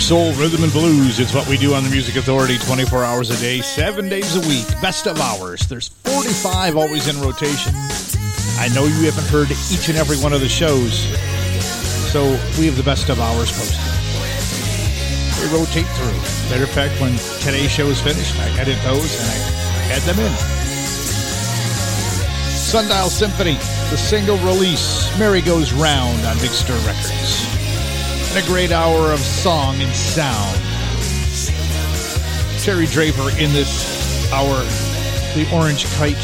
Soul, rhythm, and blues. It's what we do on the Music Authority 24 hours a day, seven days a week. Best of hours. There's 45 always in rotation. I know you haven't heard each and every one of the shows, so we have the best of hours posted. They rotate through. Matter of fact, when today's show is finished, I edit those and I add them in. Sundial Symphony, the single release, Mary Goes Round on Big Stir Records and a great hour of song and sound. Terry Draper in this hour, The Orange Kite,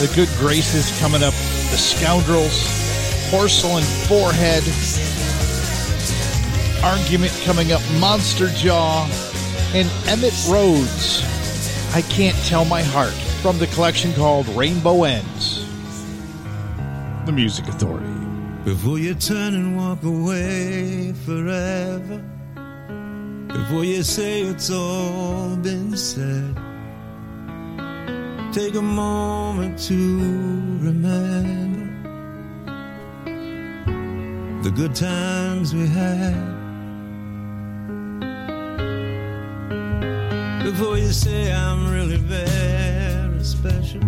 The Good Graces coming up, The Scoundrels, Porcelain Forehead, Argument coming up, Monster Jaw, and Emitt Rhodes. I Can't Tell My Heart from the collection called Rainbow Ends. The Music Authority. Before you turn and walk away forever. Before you say it's all been said. Take a moment to remember the good times we had. Before you say I'm really very special,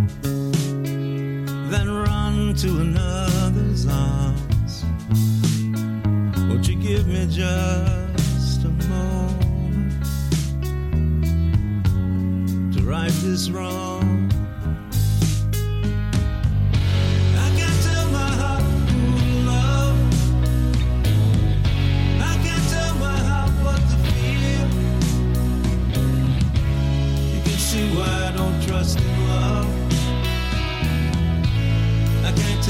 then run to another's arms. Won't you give me just a moment to right this wrong? I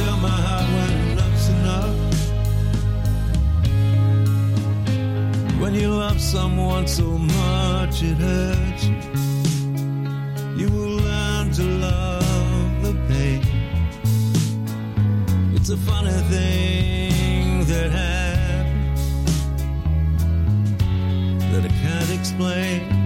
When enough. When you love someone so much it hurts you, you will learn to love the pain. It's a funny thing that happens that I can't explain.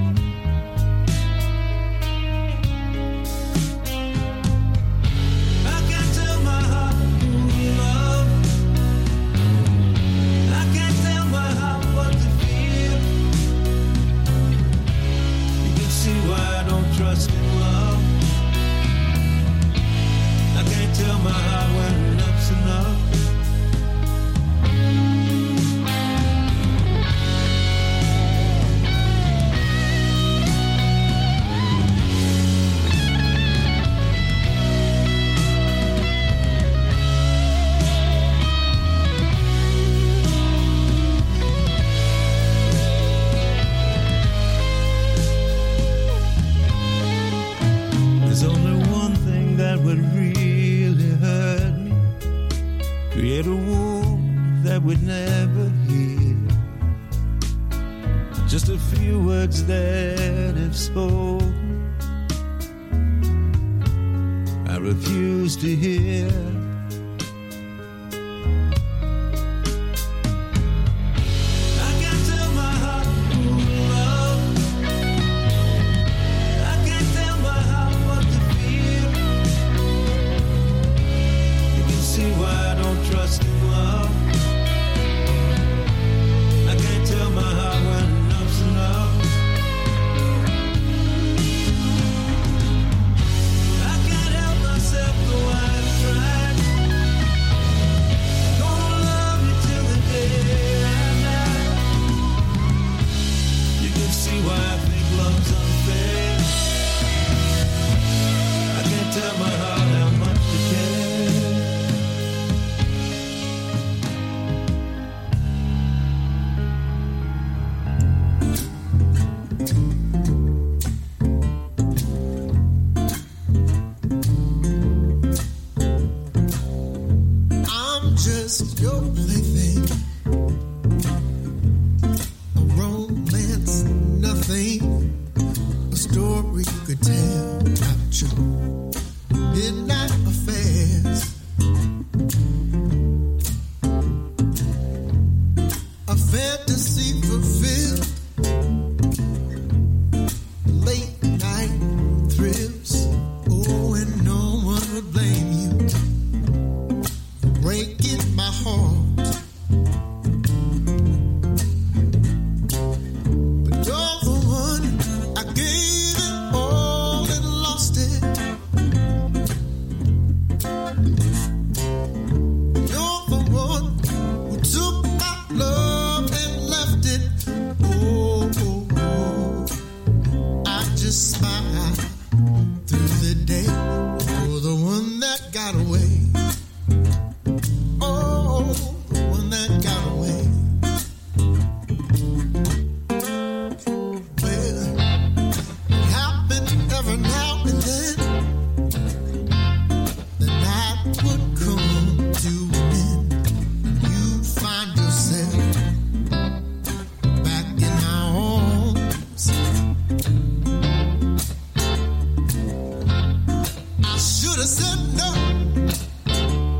should have said no,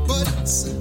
but.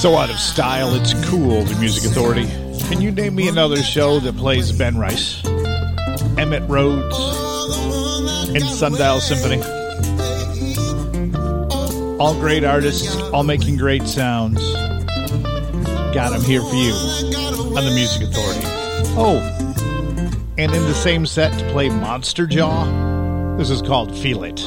So out of style, it's cool, the Music Authority. Can you name me another show that plays Ben Rice, Emitt Rhodes, and Sundial Symphony? All great artists, all making great sounds. God, I'm here for you on the Music Authority. Oh, and in the same set to play Monster Jaw, this is called Feel It.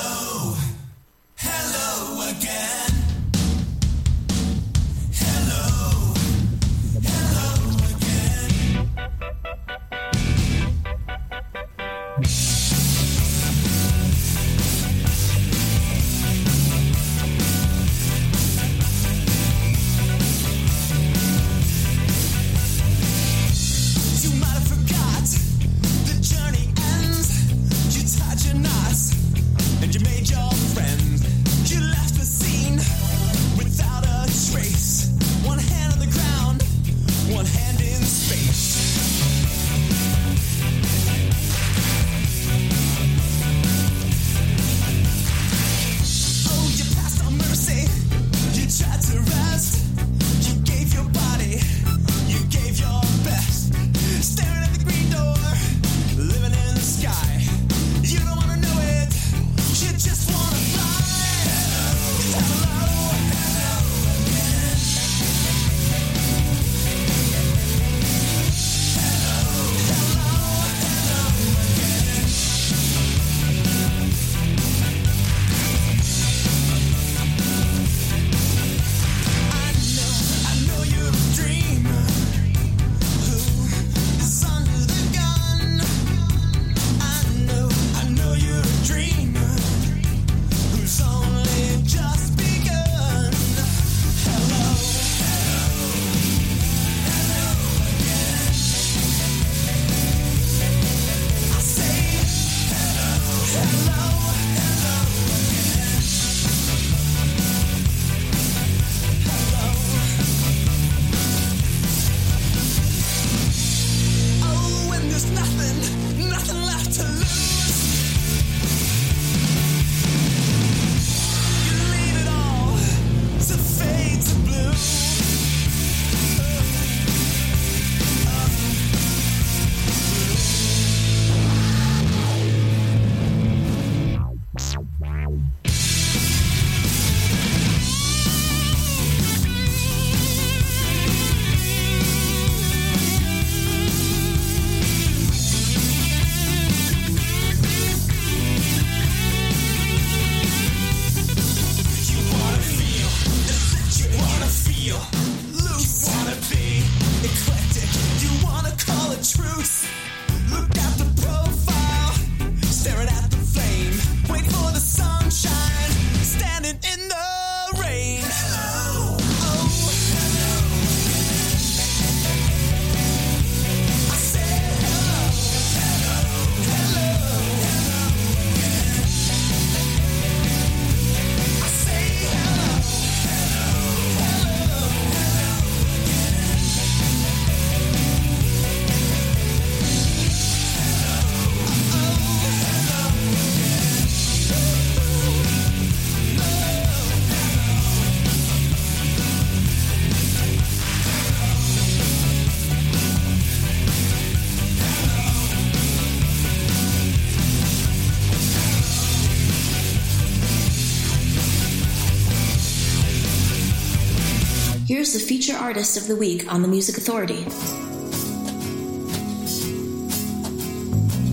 here's the feature artist of the week on the Music Authority.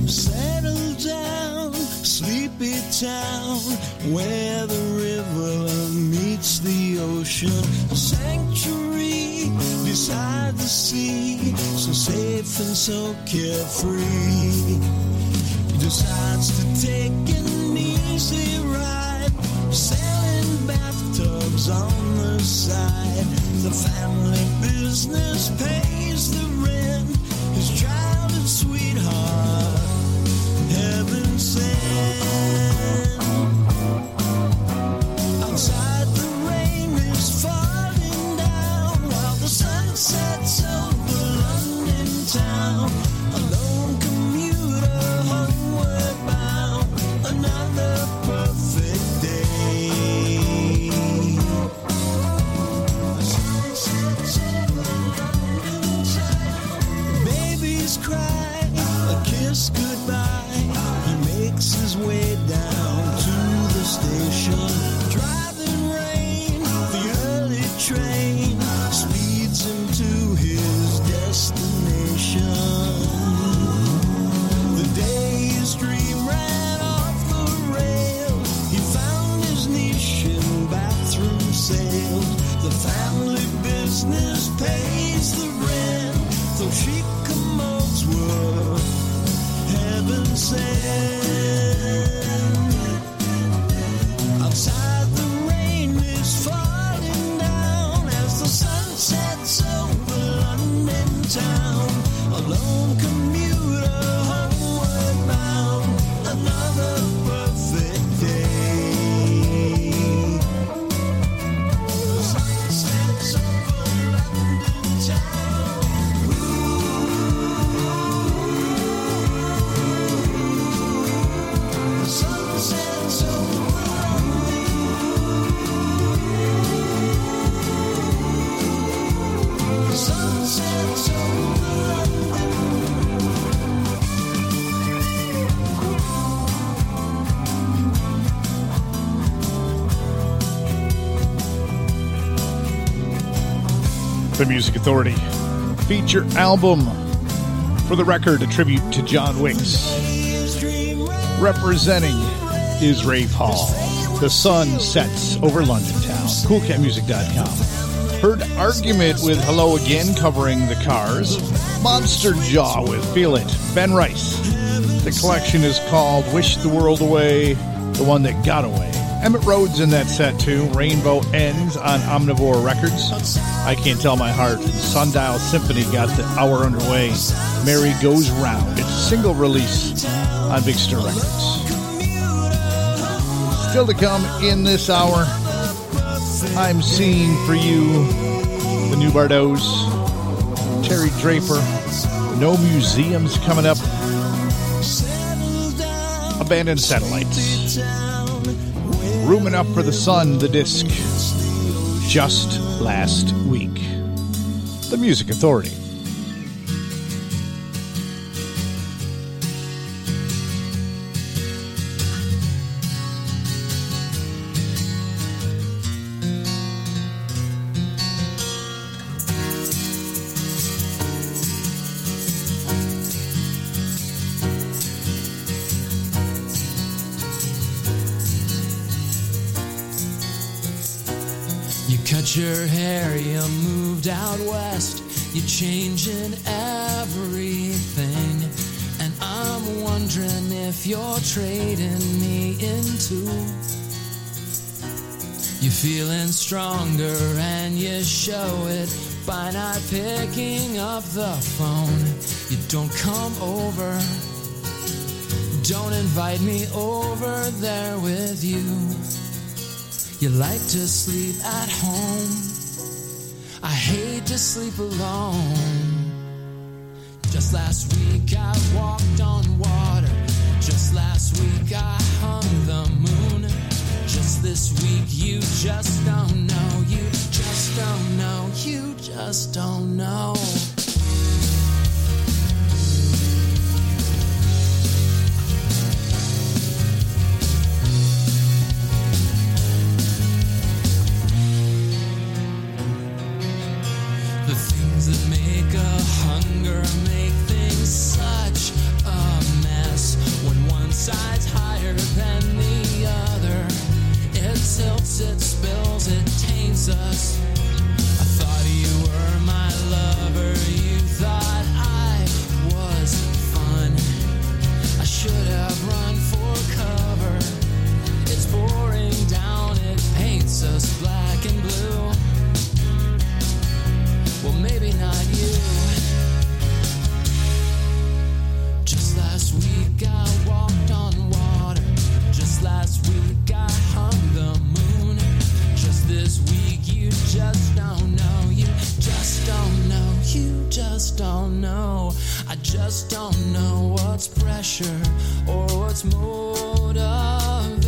Settle down, sleepy town, where the river meets the ocean. Sanctuary beside the sea, so safe and so carefree. Decides to take an easy ride, sailing back tubs on the side. The family business pays the rent. His The Music Authority feature album for the record, a tribute to John Wicks. Representing is Rave Hall. The sun sets over London town. CoolCatMusic.com. Heard Argument with Hello Again covering the cars. Monster Jaw with Feel It. Ben Rice. The collection is called Wish the World Away, the one that got away. Emitt Rhodes in that set too. Rainbow Ends on Omnivore Records. I Can't Tell My Heart. Sundial Symphony got the hour underway. Mary Goes Round. It's a single release on Big Stir Records. Still to come in this hour, I'm seeing for you the new Bardos, Terry Draper, No Museums coming up, Abandoned Satellites, Room Enough for the Sun, the disc, just last week. The Music Authority. You're trading me in too. You're feeling stronger and you show it by not picking up the phone. You don't come over, don't invite me over there with you. You like to sleep at home. I hate to sleep alone. Just last week I walked on water. Just last week I hung the moon. Just this week you just don't know. You just don't know. You just don't know. Side's higher than the other, it tilts, it spills, it taints us. I thought you were my lover, don't know. I just don't know what's pressure or what's motivation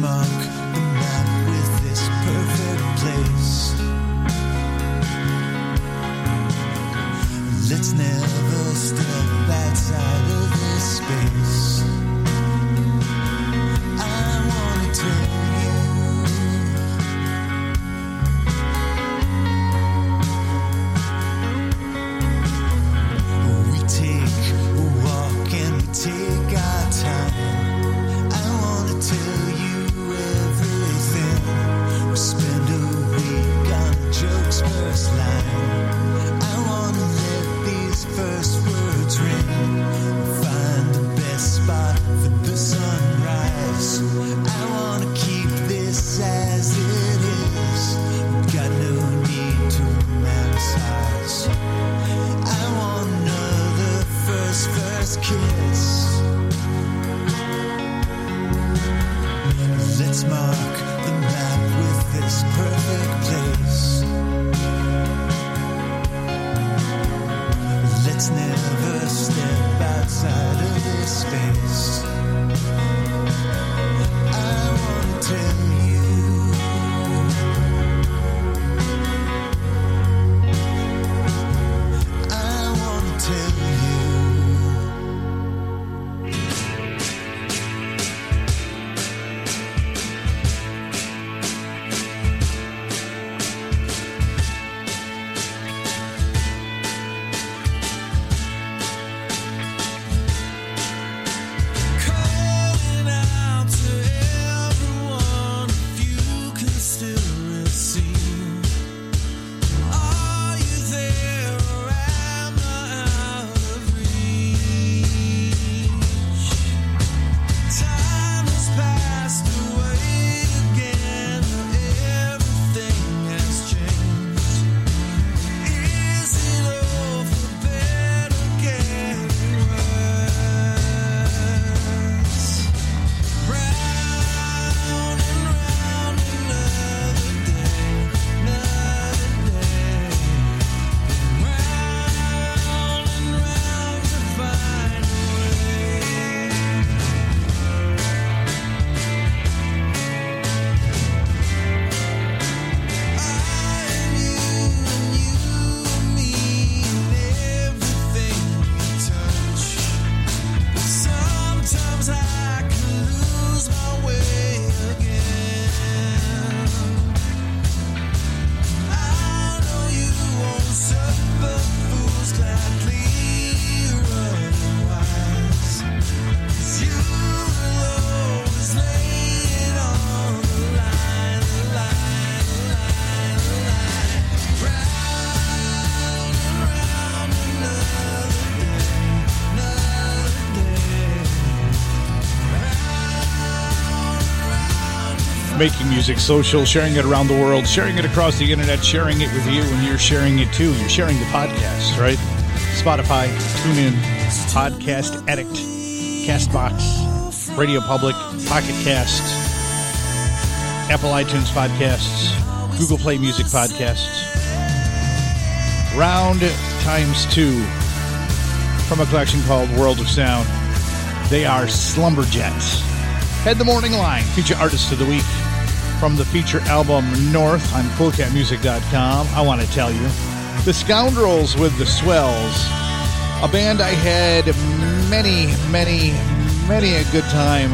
mark Music Social, sharing it around the world, sharing it across the internet, sharing it with you, and you're sharing it too. You're sharing the podcast, right? Spotify, TuneIn, Podcast Addict, Castbox, Radio Public, Pocket Cast, Apple iTunes Podcasts, Google Play Music Podcasts. Round times two from a collection called World of Sound. They are Slumberjets. Head the Morning Line, feature artist of the week from the feature album North on CoolCatMusic.com. I want to tell you The Scoundrels with the Swells, a band I had many, many, many a good time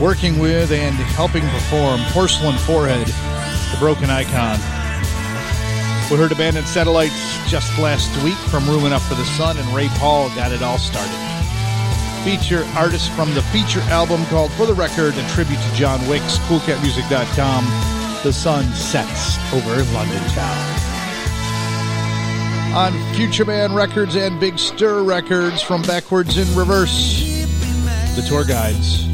working with and helping perform Porcelain Forehead, the broken icon. We heard Abandoned Satellites just last week from Rooming Up for the Sun, and Ray Paul got it all started feature artist from the feature album called For the Record, a tribute to John Wicks, coolcatmusic.com. The sun sets over London town. On Futureman Records and Big Stir Records from Backwards in Reverse, the tour guides.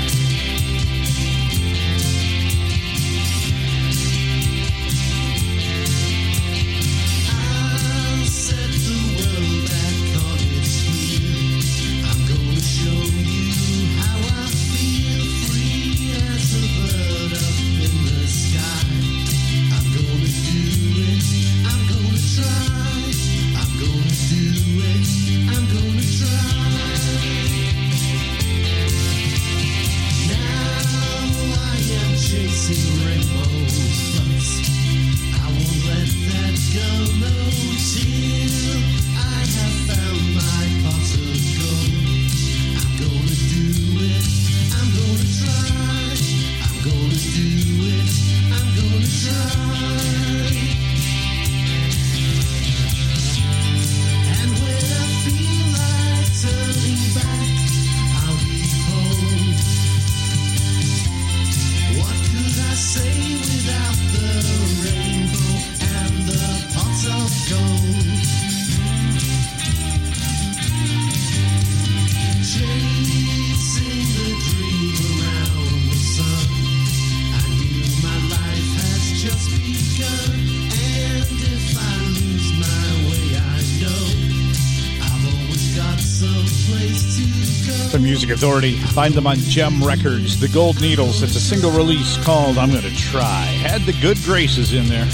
Authority. Find them on JEM Records. The Gold Needles. It's a single release called I'm Gonna Try. Had the Good Graces in there.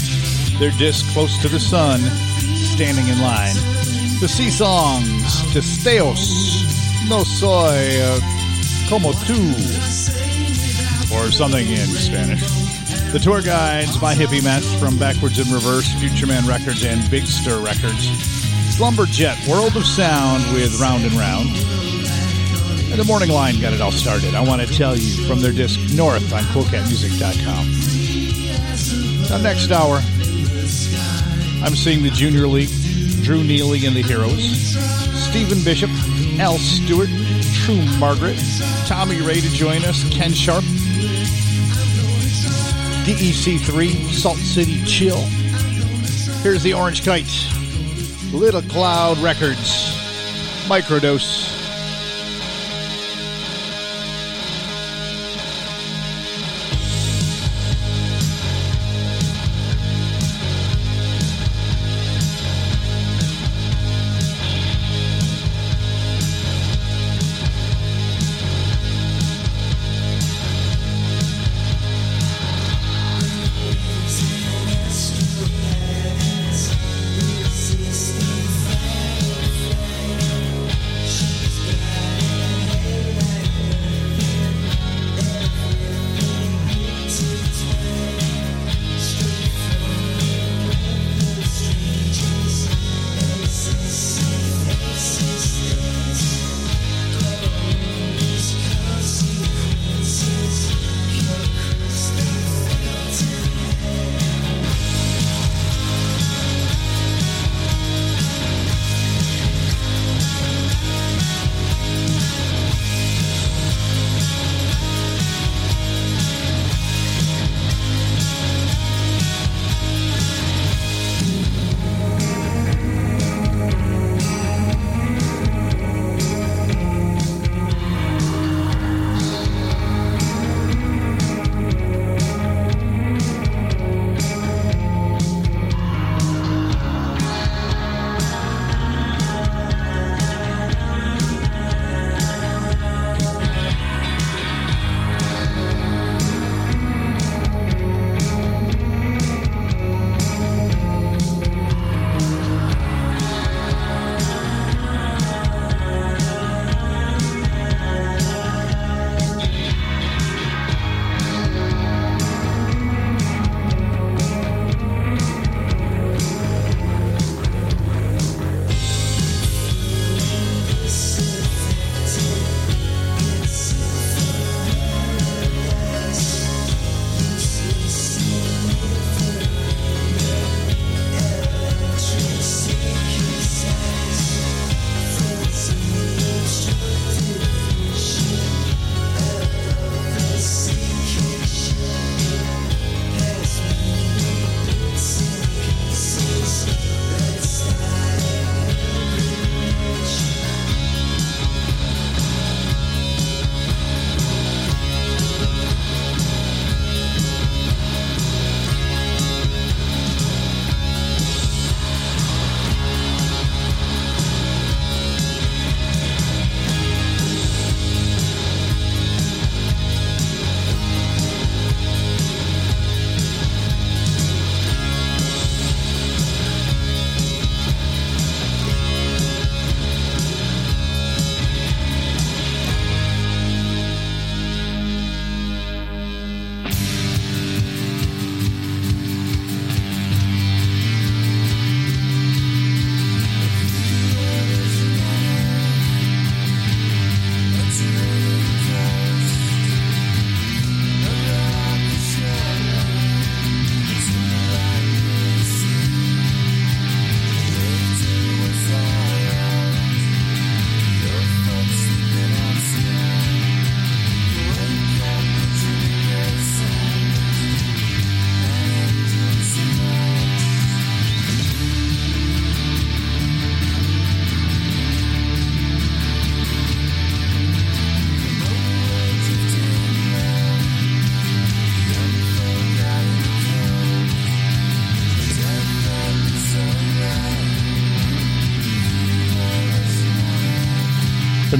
Their disc Close to the Sun, Standing in Line. The Sea Songs, Testeos, No Soy uh, Como Tu, or something in Spanish. The Tour Guides, by Hippie Match from Backwards in Reverse, Futureman Records, and Big Stir Records. Slumberjet, World of Sound with Round and Round. The Morning Line got it all started. I want to tell you from their disc North on CoolCatMusic.com. Now, next hour, I'm seeing the Junior League, Drew Neely and the Heroes, Stephen Bishop, Al Stewart, True Margaret, Tommy Ray to join us, Ken Sharp, DEC3, Salt City Chill. Here's the Orange Kite, Little Cloud Records, Microdose.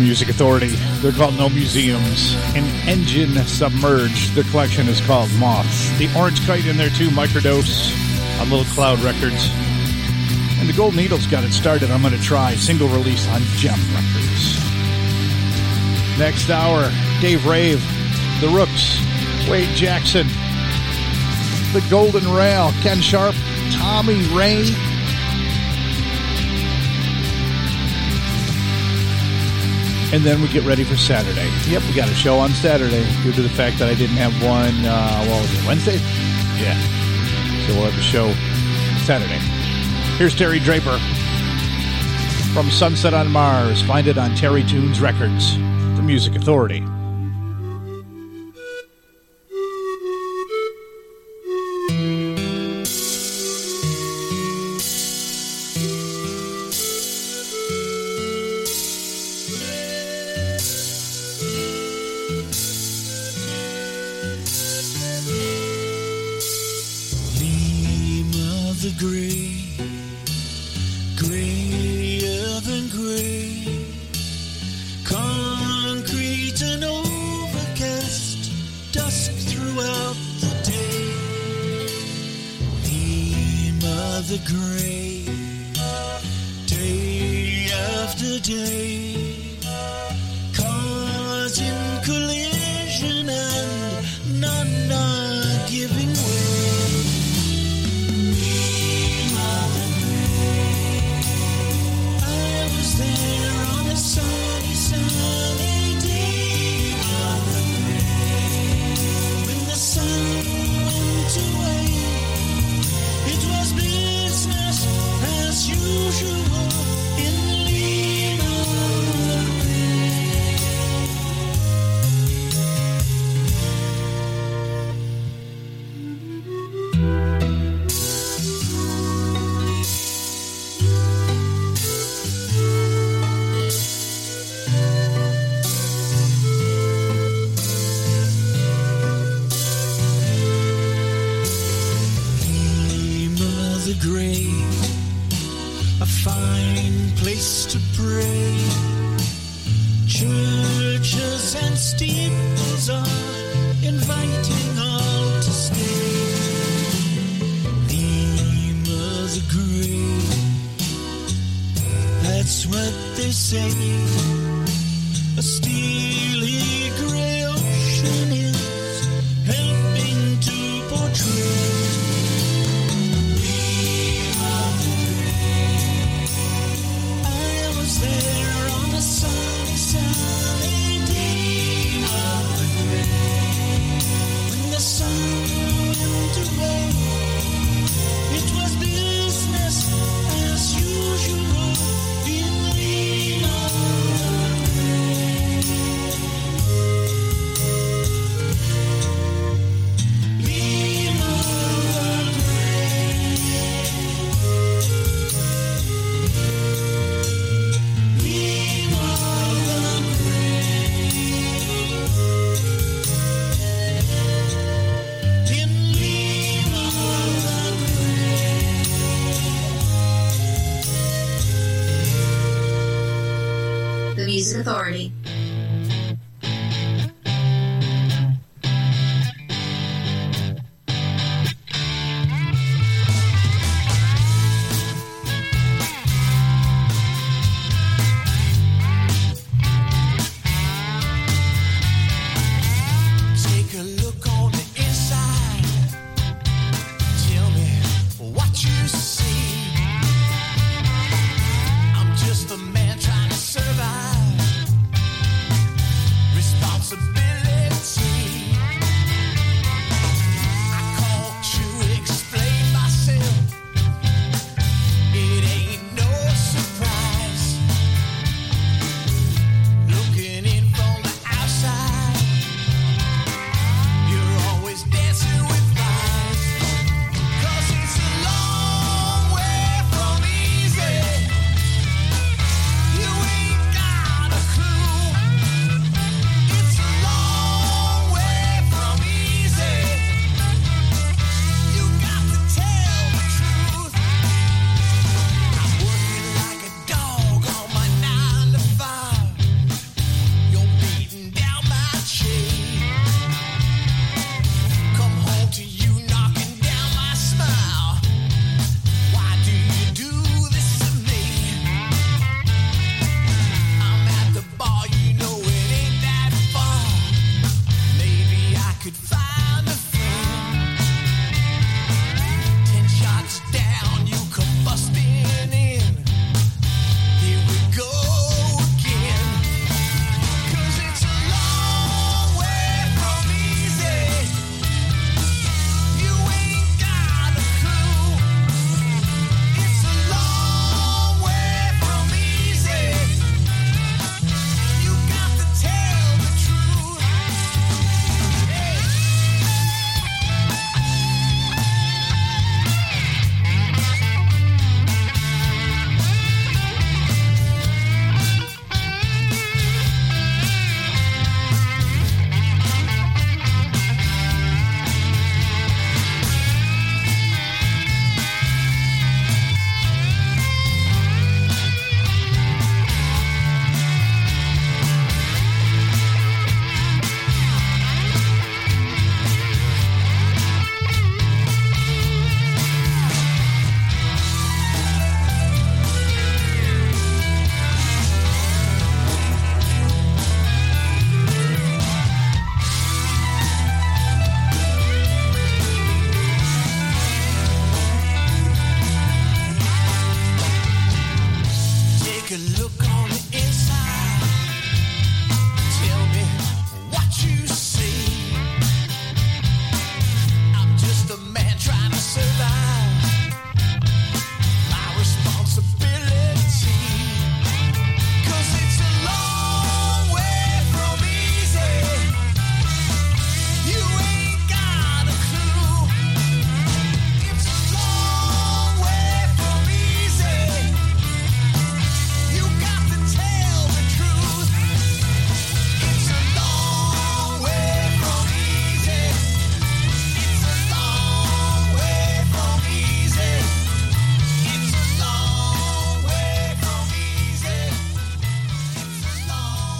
Music Authority. They're called No Museums. An Engine Submerged. Their collection is called Moths. The Orange Kite in there too, Microdose on Little Cloud Records. And the Gold Needles got it started. I'm going to try single release on JEM Records. Next hour, Dave Rave, The Rooks, Wade Jackson, The Golden Rail, Ken Sharp, Tommy Ray, and then we get ready for Saturday. Yep, we got a show on Saturday due to the fact that I didn't have one. Uh, what was it? Wednesday? Yeah. So we'll have a show Saturday. Here's Terry Draper. From Sunset on Mars, find it on Terry Tunes Records, the Music Authority.